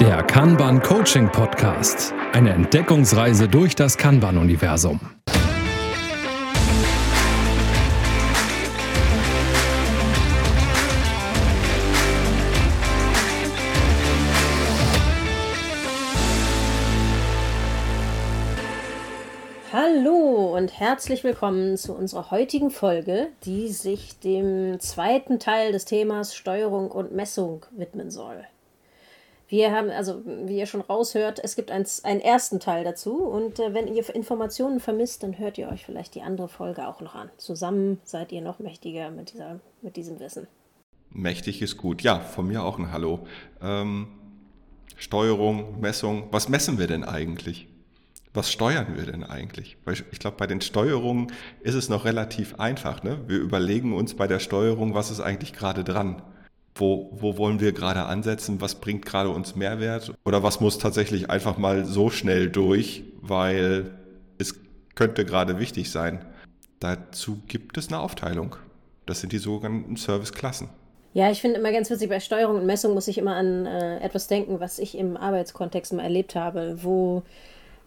Der Kanban Coaching Podcast. Eine Entdeckungsreise durch das Kanban-Universum. Hallo und herzlich willkommen zu unserer heutigen Folge, die sich dem zweiten Teil des Themas Steuerung und Messung widmen soll. Wir haben, also wie ihr schon raushört, es gibt ein, einen ersten Teil dazu und äh, wenn ihr Informationen vermisst, dann hört ihr euch vielleicht die andere Folge auch noch an. Zusammen seid ihr noch mächtiger mit, dieser, mit diesem Wissen. Mächtig ist gut. Ja, von mir auch ein Hallo. Ähm, Steuerung, Messung. Was messen wir denn eigentlich? Was steuern wir denn eigentlich? Weil ich glaube, bei den Steuerungen ist es noch relativ einfach. Ne? Wir überlegen uns bei der Steuerung, was ist eigentlich gerade dran? Wo, wo wollen wir gerade ansetzen, was bringt gerade uns Mehrwert oder was muss tatsächlich einfach mal so schnell durch, weil es könnte gerade wichtig sein. Dazu gibt es eine Aufteilung. Das sind die sogenannten Serviceklassen. Ja, ich finde immer ganz witzig, bei Steuerung und Messung muss ich immer an äh, etwas denken, was ich im Arbeitskontext mal erlebt habe, wo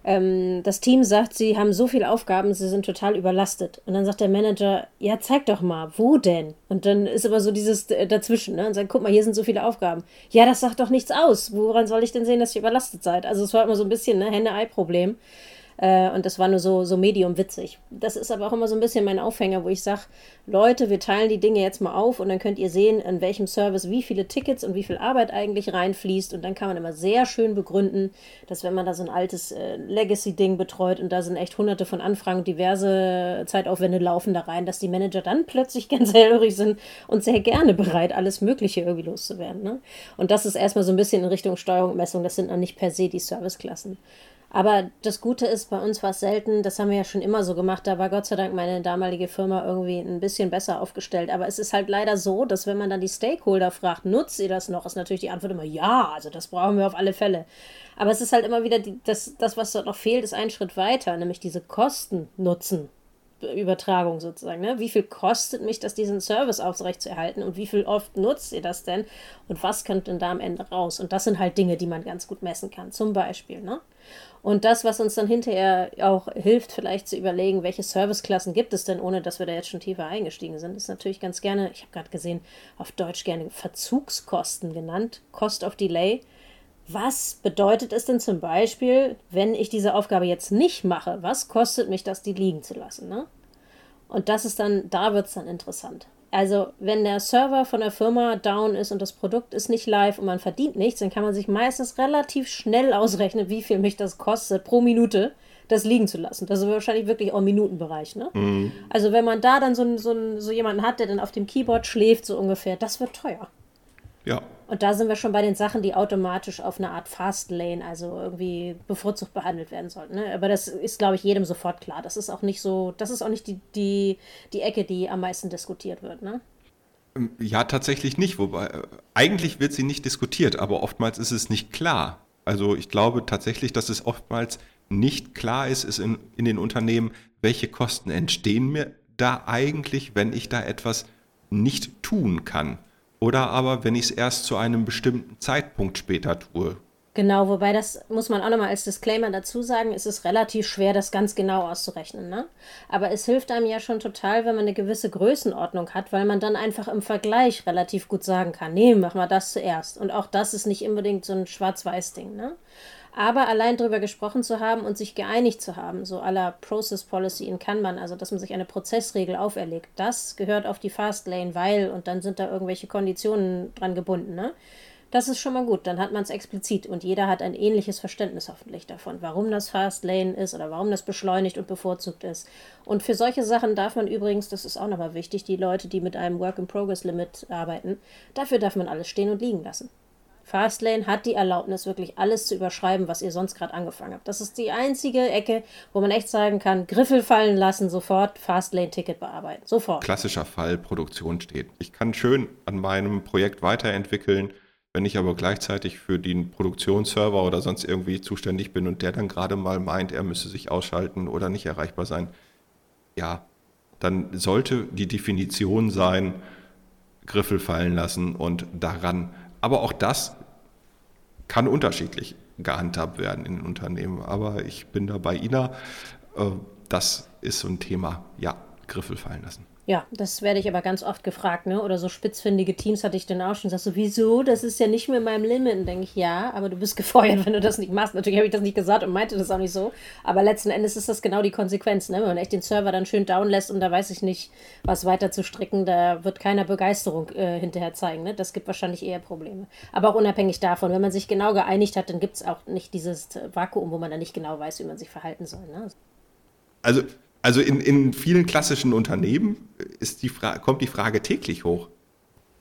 ähm, das Team sagt, sie haben so viele Aufgaben, sie sind total überlastet. Und dann sagt der Manager, ja, zeig doch mal, wo denn? Und dann ist aber so dieses dazwischen, ne? Und sagt, guck mal, hier sind so viele Aufgaben. Ja, das sagt doch nichts aus. Woran soll ich denn sehen, dass ihr überlastet seid? Also es war immer so ein bisschen, ne, Henne-Ei-Problem. Äh, und das war nur so, so medium witzig. Das ist aber auch immer so ein bisschen mein Aufhänger, wo ich sage, Leute, wir teilen die Dinge jetzt mal auf und dann könnt ihr sehen, in welchem Service wie viele Tickets und wie viel Arbeit eigentlich reinfließt. Und dann kann man immer sehr schön begründen, dass wenn man da so ein altes äh, Legacy-Ding betreut und da sind echt hunderte von Anfragen und diverse Zeitaufwände laufen da rein, dass die Manager dann plötzlich ganz hellhörig sind und sehr gerne bereit, alles Mögliche irgendwie loszuwerden. Ne? Und das ist erstmal so ein bisschen in Richtung Steuerung und Messung. Das sind noch nicht per se die Serviceklassen. Aber das Gute ist, bei uns war es selten, das haben wir ja schon immer so gemacht, da war Gott sei Dank meine damalige Firma irgendwie ein bisschen besser aufgestellt. Aber es ist halt leider so, dass wenn man dann die Stakeholder fragt, nutzt ihr das noch, ist natürlich die Antwort immer ja, also das brauchen wir auf alle Fälle. Aber es ist halt immer wieder, die, das, das, was dort noch fehlt, ist ein Schritt weiter, nämlich diese Kosten-Nutzen. Übertragung sozusagen. Ne? Wie viel kostet mich das, diesen Service aufrechtzuerhalten und wie viel oft nutzt ihr das denn und was kommt denn da am Ende raus? Und das sind halt Dinge, die man ganz gut messen kann, zum Beispiel. Ne? Und das, was uns dann hinterher auch hilft, vielleicht zu überlegen, welche Serviceklassen gibt es denn, ohne dass wir da jetzt schon tiefer eingestiegen sind, ist natürlich ganz gerne, ich habe gerade gesehen, auf Deutsch gerne Verzugskosten genannt, Cost of Delay. Was bedeutet es denn zum Beispiel, wenn ich diese Aufgabe jetzt nicht mache? Was kostet mich das, die liegen zu lassen? Ne? Und das ist dann, da wird es dann interessant. Also, wenn der Server von der Firma down ist und das Produkt ist nicht live und man verdient nichts, dann kann man sich meistens relativ schnell ausrechnen, wie viel mich das kostet pro Minute, das liegen zu lassen. Das ist wahrscheinlich wirklich auch im Minutenbereich. Ne? Mhm. Also, wenn man da dann so, so, so jemanden hat, der dann auf dem Keyboard schläft, so ungefähr, das wird teuer. Ja. Und da sind wir schon bei den Sachen, die automatisch auf eine Art Fastlane, also irgendwie bevorzugt behandelt werden sollten. Ne? Aber das ist, glaube ich, jedem sofort klar. Das ist auch nicht so, das ist auch nicht die, die, die Ecke, die am meisten diskutiert wird. Ne? Ähm, ja, tatsächlich nicht. Wobei, äh, eigentlich wird sie nicht diskutiert, aber oftmals ist es nicht klar. Also ich glaube tatsächlich, dass es oftmals nicht klar ist, ist in, in den Unternehmen, welche Kosten entstehen mir da eigentlich, wenn ich da etwas nicht tun kann oder aber wenn ich es erst zu einem bestimmten Zeitpunkt später tue. Genau, wobei das muss man auch nochmal als Disclaimer dazu sagen, es ist relativ schwer, das ganz genau auszurechnen. Ne? Aber es hilft einem ja schon total, wenn man eine gewisse Größenordnung hat, weil man dann einfach im Vergleich relativ gut sagen kann, nee, mach mal das zuerst. Und auch das ist nicht unbedingt so ein Schwarz-Weiß-Ding. Ne? Aber allein darüber gesprochen zu haben und sich geeinigt zu haben, so aller Process Policy in Kanban, also dass man sich eine Prozessregel auferlegt, das gehört auf die Fastlane, weil und dann sind da irgendwelche Konditionen dran gebunden, ne? Das ist schon mal gut, dann hat man es explizit und jeder hat ein ähnliches Verständnis hoffentlich davon, warum das Fastlane ist oder warum das beschleunigt und bevorzugt ist. Und für solche Sachen darf man übrigens, das ist auch nochmal wichtig, die Leute, die mit einem Work-in-Progress-Limit arbeiten, dafür darf man alles stehen und liegen lassen. Fastlane hat die Erlaubnis, wirklich alles zu überschreiben, was ihr sonst gerade angefangen habt. Das ist die einzige Ecke, wo man echt sagen kann, Griffel fallen lassen, sofort Fastlane-Ticket bearbeiten. Sofort. Klassischer Fall, Produktion steht. Ich kann schön an meinem Projekt weiterentwickeln, wenn ich aber gleichzeitig für den Produktionsserver oder sonst irgendwie zuständig bin und der dann gerade mal meint, er müsse sich ausschalten oder nicht erreichbar sein, ja, dann sollte die Definition sein, Griffel fallen lassen und daran aber auch das kann unterschiedlich gehandhabt werden in den Unternehmen. Aber ich bin da bei Ina. Äh, das ist so ein Thema. Ja, Griffel fallen lassen. Ja, das werde ich aber ganz oft gefragt, ne? Oder so spitzfindige Teams hatte ich dann auch schon. Sagst du, wieso? Das ist ja nicht mehr in meinem Limit. Und denke ich, ja, aber du bist gefeuert, wenn du das nicht machst. Natürlich habe ich das nicht gesagt und meinte das auch nicht so. Aber letzten Endes ist das genau die Konsequenz, ne? Wenn man echt den Server dann schön down lässt und da weiß ich nicht, was weiter zu stricken, da wird keiner Begeisterung äh, hinterher zeigen. Ne? Das gibt wahrscheinlich eher Probleme. Aber auch unabhängig davon, wenn man sich genau geeinigt hat, dann gibt es auch nicht dieses Vakuum, wo man dann nicht genau weiß, wie man sich verhalten soll. Ne? Also also in, in vielen klassischen Unternehmen ist die kommt die Frage täglich hoch.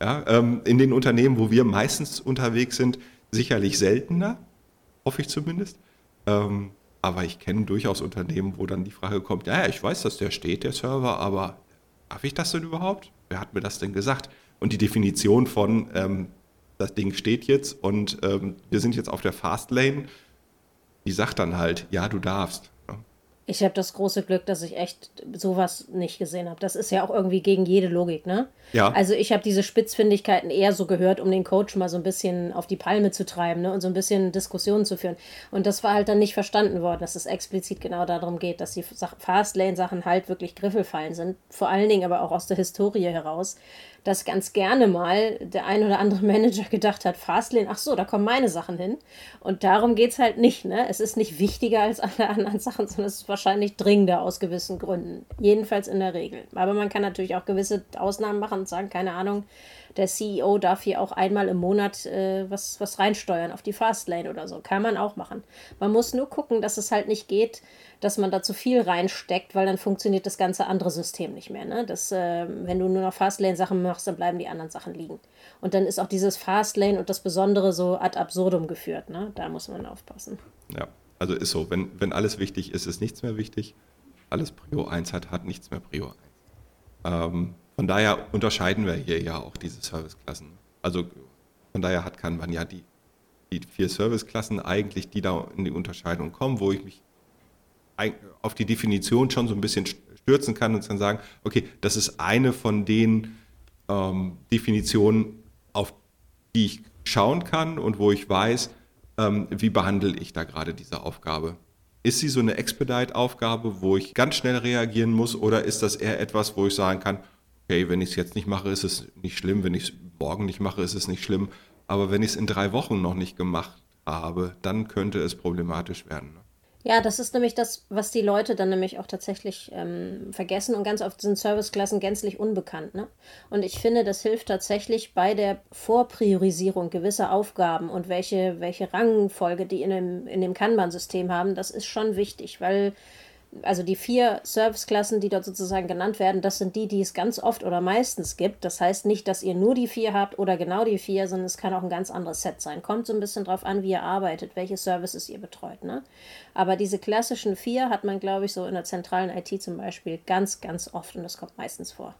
Ja, ähm, in den Unternehmen, wo wir meistens unterwegs sind, sicherlich seltener, hoffe ich zumindest. Ähm, aber ich kenne durchaus Unternehmen, wo dann die Frage kommt, ja, ich weiß, dass der steht, der Server, aber darf ich das denn überhaupt? Wer hat mir das denn gesagt? Und die Definition von, ähm, das Ding steht jetzt und ähm, wir sind jetzt auf der Fastlane, die sagt dann halt, ja, du darfst. Ich habe das große Glück, dass ich echt sowas nicht gesehen habe. Das ist ja auch irgendwie gegen jede Logik, ne? Ja. Also ich habe diese Spitzfindigkeiten eher so gehört, um den Coach mal so ein bisschen auf die Palme zu treiben ne? und so ein bisschen Diskussionen zu führen. Und das war halt dann nicht verstanden worden, dass es explizit genau darum geht, dass die Fastlane-Sachen halt wirklich Griffelfallen sind. Vor allen Dingen aber auch aus der Historie heraus dass ganz gerne mal der ein oder andere Manager gedacht hat, Fastlane, ach so, da kommen meine Sachen hin. Und darum geht es halt nicht. Ne? Es ist nicht wichtiger als alle anderen Sachen, sondern es ist wahrscheinlich dringender aus gewissen Gründen. Jedenfalls in der Regel. Aber man kann natürlich auch gewisse Ausnahmen machen und sagen, keine Ahnung, der CEO darf hier auch einmal im Monat äh, was, was reinsteuern auf die Fastlane oder so. Kann man auch machen. Man muss nur gucken, dass es halt nicht geht, dass man da zu viel reinsteckt, weil dann funktioniert das ganze andere System nicht mehr. Ne? Das, äh, wenn du nur noch Fastlane-Sachen machst, dann bleiben die anderen Sachen liegen. Und dann ist auch dieses Fastlane und das Besondere so ad absurdum geführt. Ne? Da muss man aufpassen. Ja, also ist so. Wenn, wenn alles wichtig ist, ist nichts mehr wichtig. Alles Prio 1 hat, hat nichts mehr Prio 1. Ähm, von daher unterscheiden wir hier ja auch diese Serviceklassen. Also von daher hat Kanban ja die, die vier Serviceklassen eigentlich, die da in die Unterscheidung kommen, wo ich mich auf die Definition schon so ein bisschen stürzen kann und dann sagen, okay, das ist eine von den ähm, Definitionen, auf die ich schauen kann und wo ich weiß, ähm, wie behandle ich da gerade diese Aufgabe. Ist sie so eine Expedite-Aufgabe, wo ich ganz schnell reagieren muss oder ist das eher etwas, wo ich sagen kann, okay, wenn ich es jetzt nicht mache, ist es nicht schlimm, wenn ich es morgen nicht mache, ist es nicht schlimm, aber wenn ich es in drei Wochen noch nicht gemacht habe, dann könnte es problematisch werden. Ne? Ja, das ist nämlich das, was die Leute dann nämlich auch tatsächlich ähm, vergessen und ganz oft sind Serviceklassen gänzlich unbekannt. Ne? Und ich finde, das hilft tatsächlich bei der Vorpriorisierung gewisser Aufgaben und welche, welche Rangfolge die in dem, in dem Kanban-System haben, das ist schon wichtig, weil also die vier Serviceklassen, die dort sozusagen genannt werden, das sind die, die es ganz oft oder meistens gibt. Das heißt nicht, dass ihr nur die vier habt oder genau die vier, sondern es kann auch ein ganz anderes Set sein. Kommt so ein bisschen drauf an, wie ihr arbeitet, welche Services ihr betreut. Ne? Aber diese klassischen vier hat man, glaube ich, so in der zentralen IT zum Beispiel ganz, ganz oft und das kommt meistens vor.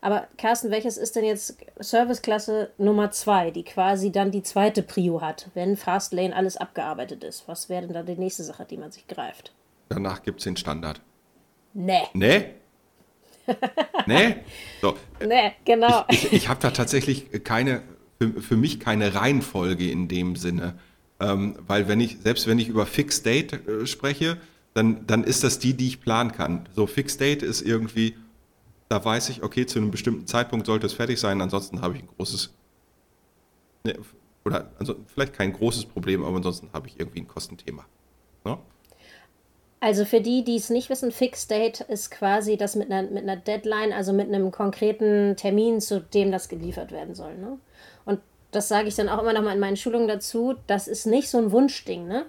Aber Carsten, welches ist denn jetzt Serviceklasse Nummer zwei, die quasi dann die zweite Prio hat, wenn Fastlane alles abgearbeitet ist? Was wäre denn da die nächste Sache, die man sich greift? Danach gibt es den Standard. Nee. Nee? nee? So. Nee, genau. Ich, ich, ich habe da tatsächlich keine, für, für mich keine Reihenfolge in dem Sinne. Ähm, weil wenn ich, selbst wenn ich über Fixed Date äh, spreche, dann, dann ist das die, die ich planen kann. So Fixed Date ist irgendwie, da weiß ich, okay, zu einem bestimmten Zeitpunkt sollte es fertig sein, ansonsten habe ich ein großes, ne, oder also vielleicht kein großes Problem, aber ansonsten habe ich irgendwie ein Kostenthema. Ne? Also für die, die es nicht wissen, Fixed Date ist quasi das mit einer, mit einer Deadline, also mit einem konkreten Termin, zu dem das geliefert werden soll. Ne? Und das sage ich dann auch immer noch mal in meinen Schulungen dazu, das ist nicht so ein Wunschding, ne?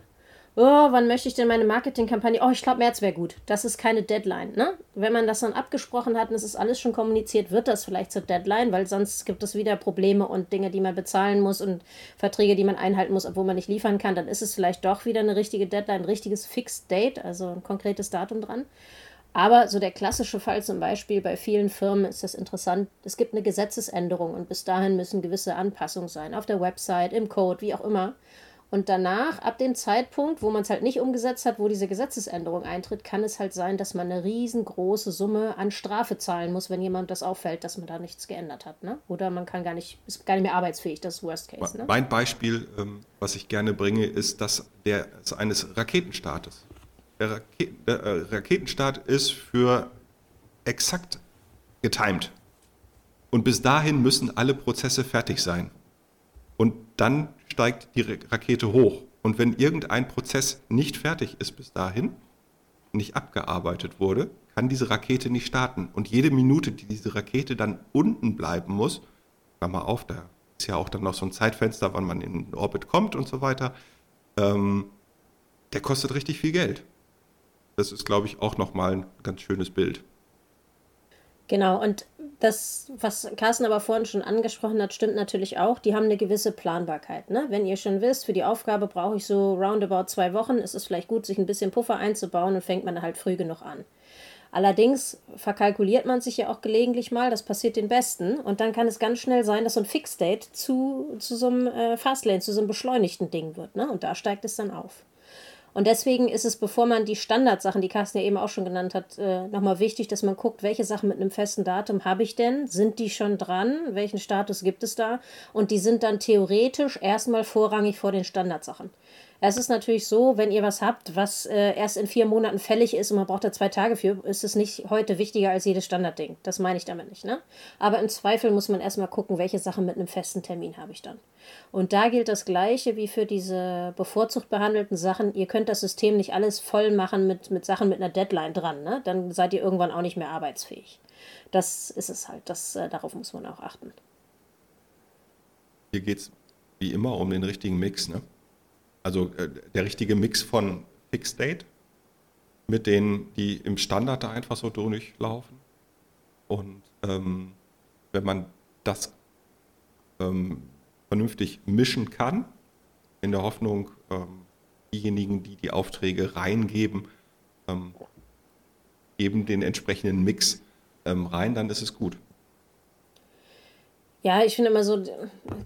Oh, wann möchte ich denn meine Marketingkampagne? Oh, ich glaube, März wäre gut. Das ist keine Deadline. Ne? Wenn man das dann abgesprochen hat und es ist alles schon kommuniziert, wird das vielleicht zur Deadline, weil sonst gibt es wieder Probleme und Dinge, die man bezahlen muss und Verträge, die man einhalten muss, obwohl man nicht liefern kann. Dann ist es vielleicht doch wieder eine richtige Deadline, ein richtiges Fixed Date, also ein konkretes Datum dran. Aber so der klassische Fall zum Beispiel bei vielen Firmen ist das interessant. Es gibt eine Gesetzesänderung und bis dahin müssen gewisse Anpassungen sein auf der Website, im Code, wie auch immer. Und danach, ab dem Zeitpunkt, wo man es halt nicht umgesetzt hat, wo diese Gesetzesänderung eintritt, kann es halt sein, dass man eine riesengroße Summe an Strafe zahlen muss, wenn jemand das auffällt, dass man da nichts geändert hat. Ne? Oder man kann gar nicht, ist gar nicht mehr arbeitsfähig, das ist Worst Case. Ne? Mein Beispiel, ähm, was ich gerne bringe, ist das der, eines Raketenstartes. Der, Raket, der äh, Raketenstart ist für exakt getimed. Und bis dahin müssen alle Prozesse fertig sein. Und dann steigt die Rakete hoch. Und wenn irgendein Prozess nicht fertig ist bis dahin, nicht abgearbeitet wurde, kann diese Rakete nicht starten. Und jede Minute, die diese Rakete dann unten bleiben muss, Klammer auf, da ist ja auch dann noch so ein Zeitfenster, wann man in den Orbit kommt und so weiter, ähm, der kostet richtig viel Geld. Das ist, glaube ich, auch nochmal ein ganz schönes Bild. Genau, und das, was Carsten aber vorhin schon angesprochen hat, stimmt natürlich auch. Die haben eine gewisse Planbarkeit. Ne? Wenn ihr schon wisst, für die Aufgabe brauche ich so roundabout zwei Wochen, ist es vielleicht gut, sich ein bisschen Puffer einzubauen und fängt man halt früh genug an. Allerdings verkalkuliert man sich ja auch gelegentlich mal, das passiert den Besten. Und dann kann es ganz schnell sein, dass so ein Fixdate zu, zu so einem äh, Fastlane, zu so einem beschleunigten Ding wird. Ne? Und da steigt es dann auf. Und deswegen ist es, bevor man die Standardsachen, die Carsten ja eben auch schon genannt hat, äh, nochmal wichtig, dass man guckt, welche Sachen mit einem festen Datum habe ich denn? Sind die schon dran? Welchen Status gibt es da? Und die sind dann theoretisch erstmal vorrangig vor den Standardsachen. Es ist natürlich so, wenn ihr was habt, was äh, erst in vier Monaten fällig ist und man braucht da zwei Tage für, ist es nicht heute wichtiger als jedes Standardding. Das meine ich damit nicht. Ne? Aber im Zweifel muss man erstmal gucken, welche Sachen mit einem festen Termin habe ich dann. Und da gilt das Gleiche wie für diese bevorzugt behandelten Sachen. Ihr könnt das System nicht alles voll machen mit, mit Sachen mit einer Deadline dran. Ne? Dann seid ihr irgendwann auch nicht mehr arbeitsfähig. Das ist es halt. Das, äh, darauf muss man auch achten. Hier geht es wie immer um den richtigen Mix. Ne? Also äh, der richtige Mix von Fixed Date mit denen, die im Standard da einfach so durchlaufen. Und ähm, wenn man das ähm, vernünftig mischen kann, in der Hoffnung, ähm, diejenigen, die die Aufträge reingeben, ähm, geben den entsprechenden Mix ähm, rein, dann ist es gut. Ja, ich finde immer so,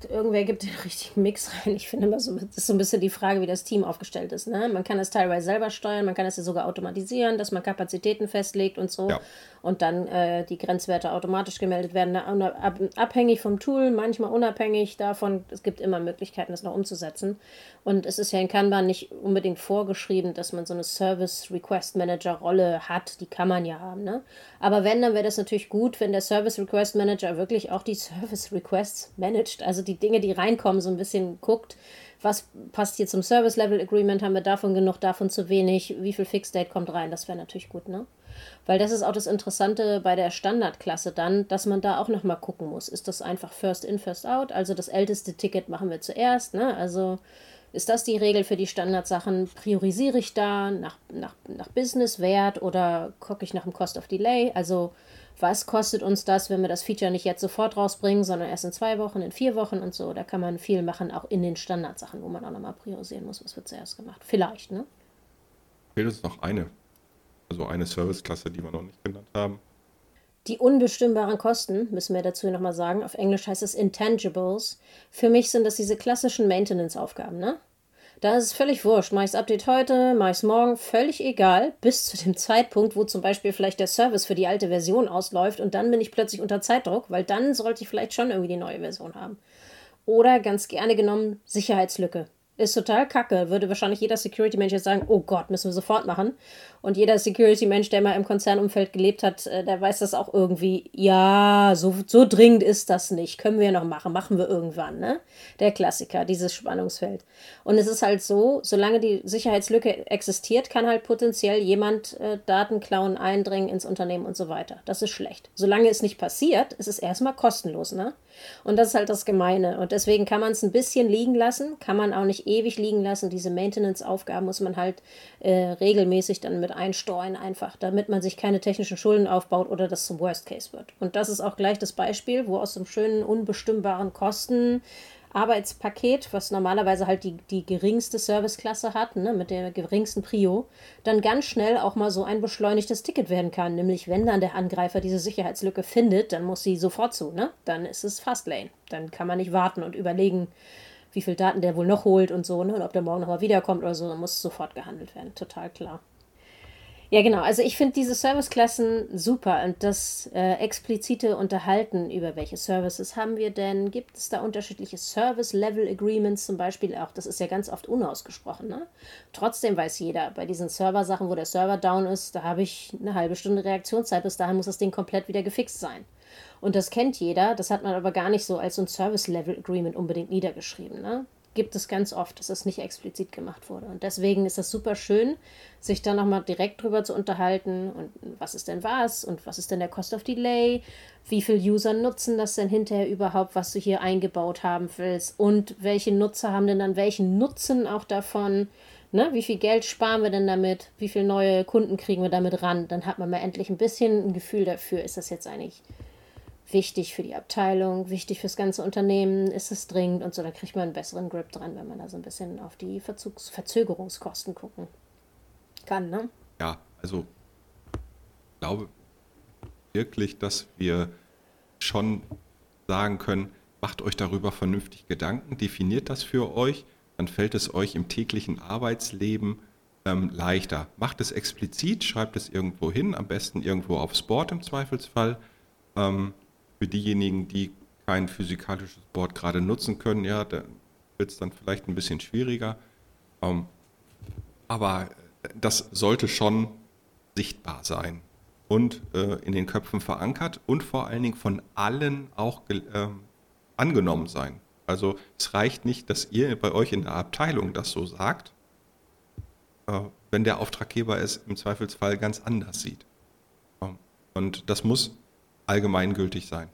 irgendwer gibt den richtigen Mix rein. Ich finde immer so, das ist so ein bisschen die Frage, wie das Team aufgestellt ist. Ne? Man kann es teilweise selber steuern, man kann es ja sogar automatisieren, dass man Kapazitäten festlegt und so. Ja. Und dann äh, die Grenzwerte automatisch gemeldet werden, ne? abhängig vom Tool, manchmal unabhängig davon. Es gibt immer Möglichkeiten, das noch umzusetzen. Und es ist ja in Kanban nicht unbedingt vorgeschrieben, dass man so eine Service Request Manager Rolle hat. Die kann man ja haben. Ne? Aber wenn, dann wäre das natürlich gut, wenn der Service Request Manager wirklich auch die Service Requests managt, also die Dinge, die reinkommen, so ein bisschen guckt, was passt hier zum Service Level Agreement, haben wir davon genug, davon zu wenig, wie viel Fixed Date kommt rein, das wäre natürlich gut, ne? Weil das ist auch das Interessante bei der Standardklasse dann, dass man da auch nochmal gucken muss. Ist das einfach First in, First out? Also das älteste Ticket machen wir zuerst, ne? Also ist das die Regel für die Standardsachen? Priorisiere ich da nach, nach, nach Business-Wert oder gucke ich nach dem Cost of Delay? Also was kostet uns das, wenn wir das Feature nicht jetzt sofort rausbringen, sondern erst in zwei Wochen, in vier Wochen und so. Da kann man viel machen, auch in den Standardsachen, wo man auch nochmal priorisieren muss, was wird zuerst gemacht. Vielleicht, ne? Fehlt uns noch eine, also eine Serviceklasse, die wir noch nicht genannt haben. Die unbestimmbaren Kosten, müssen wir dazu nochmal sagen. Auf Englisch heißt es Intangibles. Für mich sind das diese klassischen Maintenance-Aufgaben, ne? Da ist es völlig wurscht. Mache ich das Update heute, mache ich es morgen, völlig egal, bis zu dem Zeitpunkt, wo zum Beispiel vielleicht der Service für die alte Version ausläuft und dann bin ich plötzlich unter Zeitdruck, weil dann sollte ich vielleicht schon irgendwie die neue Version haben. Oder ganz gerne genommen Sicherheitslücke. Ist total kacke. Würde wahrscheinlich jeder Security-Mensch jetzt sagen, oh Gott, müssen wir sofort machen. Und jeder Security-Mensch, der mal im Konzernumfeld gelebt hat, äh, der weiß das auch irgendwie. Ja, so, so dringend ist das nicht. Können wir noch machen. Machen wir irgendwann, ne? Der Klassiker, dieses Spannungsfeld. Und es ist halt so, solange die Sicherheitslücke existiert, kann halt potenziell jemand äh, Daten klauen, eindringen ins Unternehmen und so weiter. Das ist schlecht. Solange es nicht passiert, ist es erstmal kostenlos, ne? Und das ist halt das Gemeine. Und deswegen kann man es ein bisschen liegen lassen, kann man auch nicht ewig liegen lassen. Diese Maintenance-Aufgaben muss man halt äh, regelmäßig dann mit einsteuern, einfach, damit man sich keine technischen Schulden aufbaut oder das zum Worst Case wird. Und das ist auch gleich das Beispiel, wo aus einem schönen, unbestimmbaren Kosten Arbeitspaket, was normalerweise halt die, die geringste Serviceklasse hat, ne, mit der geringsten Prio, dann ganz schnell auch mal so ein beschleunigtes Ticket werden kann. Nämlich, wenn dann der Angreifer diese Sicherheitslücke findet, dann muss sie sofort zu, ne? Dann ist es Fastlane. Dann kann man nicht warten und überlegen, wie viel Daten der wohl noch holt und so, ne? Und ob der morgen nochmal wiederkommt oder so, dann muss sofort gehandelt werden. Total klar. Ja, genau. Also ich finde diese Serviceklassen super und das äh, explizite Unterhalten über welche Services haben wir denn? Gibt es da unterschiedliche Service-Level-Agreements zum Beispiel auch? Das ist ja ganz oft unausgesprochen. Ne? Trotzdem weiß jeder, bei diesen Server-Sachen, wo der Server down ist, da habe ich eine halbe Stunde Reaktionszeit. Bis dahin muss das Ding komplett wieder gefixt sein. Und das kennt jeder, das hat man aber gar nicht so als ein Service-Level-Agreement unbedingt niedergeschrieben. Ne? gibt es ganz oft, dass es nicht explizit gemacht wurde. Und deswegen ist das super schön, sich da nochmal direkt drüber zu unterhalten und was ist denn was und was ist denn der Cost of Delay, wie viele User nutzen das denn hinterher überhaupt, was du hier eingebaut haben willst und welche Nutzer haben denn dann welchen Nutzen auch davon. Ne, wie viel Geld sparen wir denn damit? Wie viele neue Kunden kriegen wir damit ran? Dann hat man mal endlich ein bisschen ein Gefühl dafür, ist das jetzt eigentlich wichtig für die Abteilung, wichtig fürs ganze Unternehmen, ist es dringend und so, da kriegt man einen besseren Grip dran, wenn man da so ein bisschen auf die Verzugs Verzögerungskosten gucken kann, ne? Ja, also ich glaube wirklich, dass wir schon sagen können, macht euch darüber vernünftig Gedanken, definiert das für euch, dann fällt es euch im täglichen Arbeitsleben ähm, leichter. Macht es explizit, schreibt es irgendwo hin, am besten irgendwo aufs Board im Zweifelsfall. Ähm, für diejenigen, die kein physikalisches Board gerade nutzen können, ja, da wird es dann vielleicht ein bisschen schwieriger. Ähm, aber das sollte schon sichtbar sein und äh, in den Köpfen verankert und vor allen Dingen von allen auch äh, angenommen sein. Also es reicht nicht, dass ihr bei euch in der Abteilung das so sagt, äh, wenn der Auftraggeber es im Zweifelsfall ganz anders sieht. Ähm, und das muss allgemeingültig sein.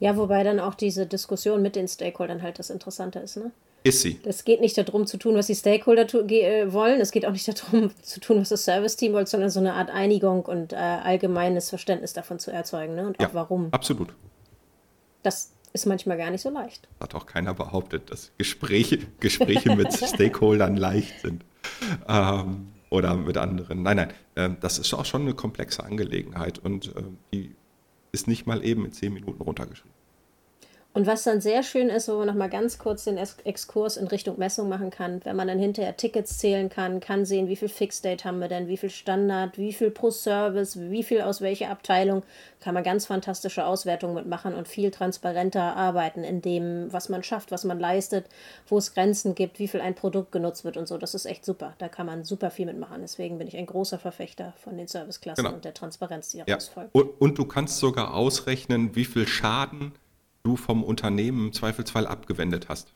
Ja, wobei dann auch diese Diskussion mit den Stakeholdern halt das Interessante ist, ne? Ist sie. Es geht nicht darum zu tun, was die Stakeholder äh, wollen. Es geht auch nicht darum zu tun, was das Service-Team wollte, sondern so eine Art Einigung und äh, allgemeines Verständnis davon zu erzeugen. Ne? Und ja, auch warum. Absolut. Das ist manchmal gar nicht so leicht. Hat auch keiner behauptet, dass Gespräche, Gespräche mit Stakeholdern leicht sind. Ähm, oder mit anderen. Nein, nein. Äh, das ist auch schon eine komplexe Angelegenheit und äh, die ist nicht mal eben in zehn Minuten runtergeschrieben. Und was dann sehr schön ist, wo man nochmal ganz kurz den Exkurs in Richtung Messung machen kann, wenn man dann hinterher Tickets zählen kann, kann sehen, wie viel Fixed-Date haben wir denn, wie viel Standard, wie viel pro Service, wie viel aus welcher Abteilung, kann man ganz fantastische Auswertungen mitmachen und viel transparenter arbeiten in dem, was man schafft, was man leistet, wo es Grenzen gibt, wie viel ein Produkt genutzt wird und so. Das ist echt super. Da kann man super viel mitmachen. Deswegen bin ich ein großer Verfechter von den Serviceklassen genau. und der Transparenz, die daraus ja. folgt. Und, und du kannst sogar ausrechnen, wie viel Schaden du vom Unternehmen im Zweifelsfall abgewendet hast.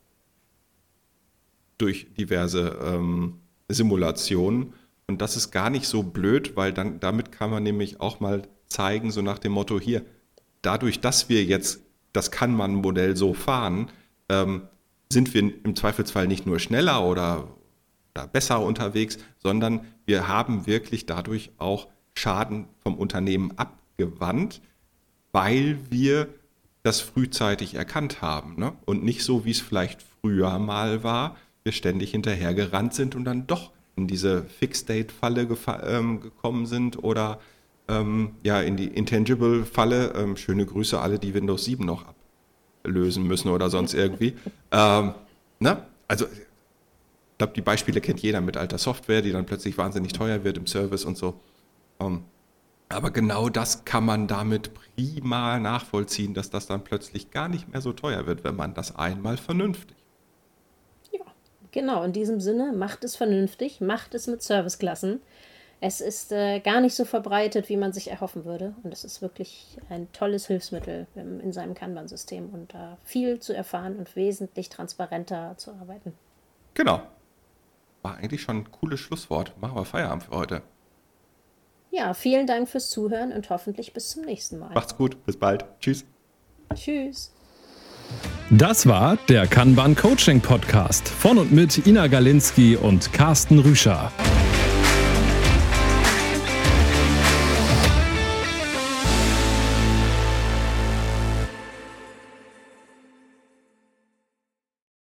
Durch diverse ähm, Simulationen. Und das ist gar nicht so blöd, weil dann damit kann man nämlich auch mal zeigen, so nach dem Motto hier, dadurch, dass wir jetzt das Kann-Man-Modell so fahren, ähm, sind wir im Zweifelsfall nicht nur schneller oder, oder besser unterwegs, sondern wir haben wirklich dadurch auch Schaden vom Unternehmen abgewandt, weil wir das frühzeitig erkannt haben ne? und nicht so, wie es vielleicht früher mal war, wir ständig hinterhergerannt sind und dann doch in diese Fixed-Date-Falle ähm, gekommen sind oder ähm, ja in die Intangible-Falle. Ähm, schöne Grüße alle, die Windows 7 noch ablösen müssen oder sonst irgendwie. ähm, ne? Also ich glaube, die Beispiele kennt jeder mit alter Software, die dann plötzlich wahnsinnig teuer wird im Service und so. Um, ähm, aber genau das kann man damit prima nachvollziehen, dass das dann plötzlich gar nicht mehr so teuer wird, wenn man das einmal vernünftig. Ja, genau. In diesem Sinne, macht es vernünftig, macht es mit Serviceklassen. Es ist äh, gar nicht so verbreitet, wie man sich erhoffen würde. Und es ist wirklich ein tolles Hilfsmittel in seinem Kanban-System und da äh, viel zu erfahren und wesentlich transparenter zu arbeiten. Genau. War eigentlich schon ein cooles Schlusswort. Machen wir Feierabend für heute. Ja, vielen Dank fürs Zuhören und hoffentlich bis zum nächsten Mal. Macht's gut, bis bald. Tschüss. Tschüss. Das war der Kanban Coaching Podcast von und mit Ina Galinski und Carsten Rüscher.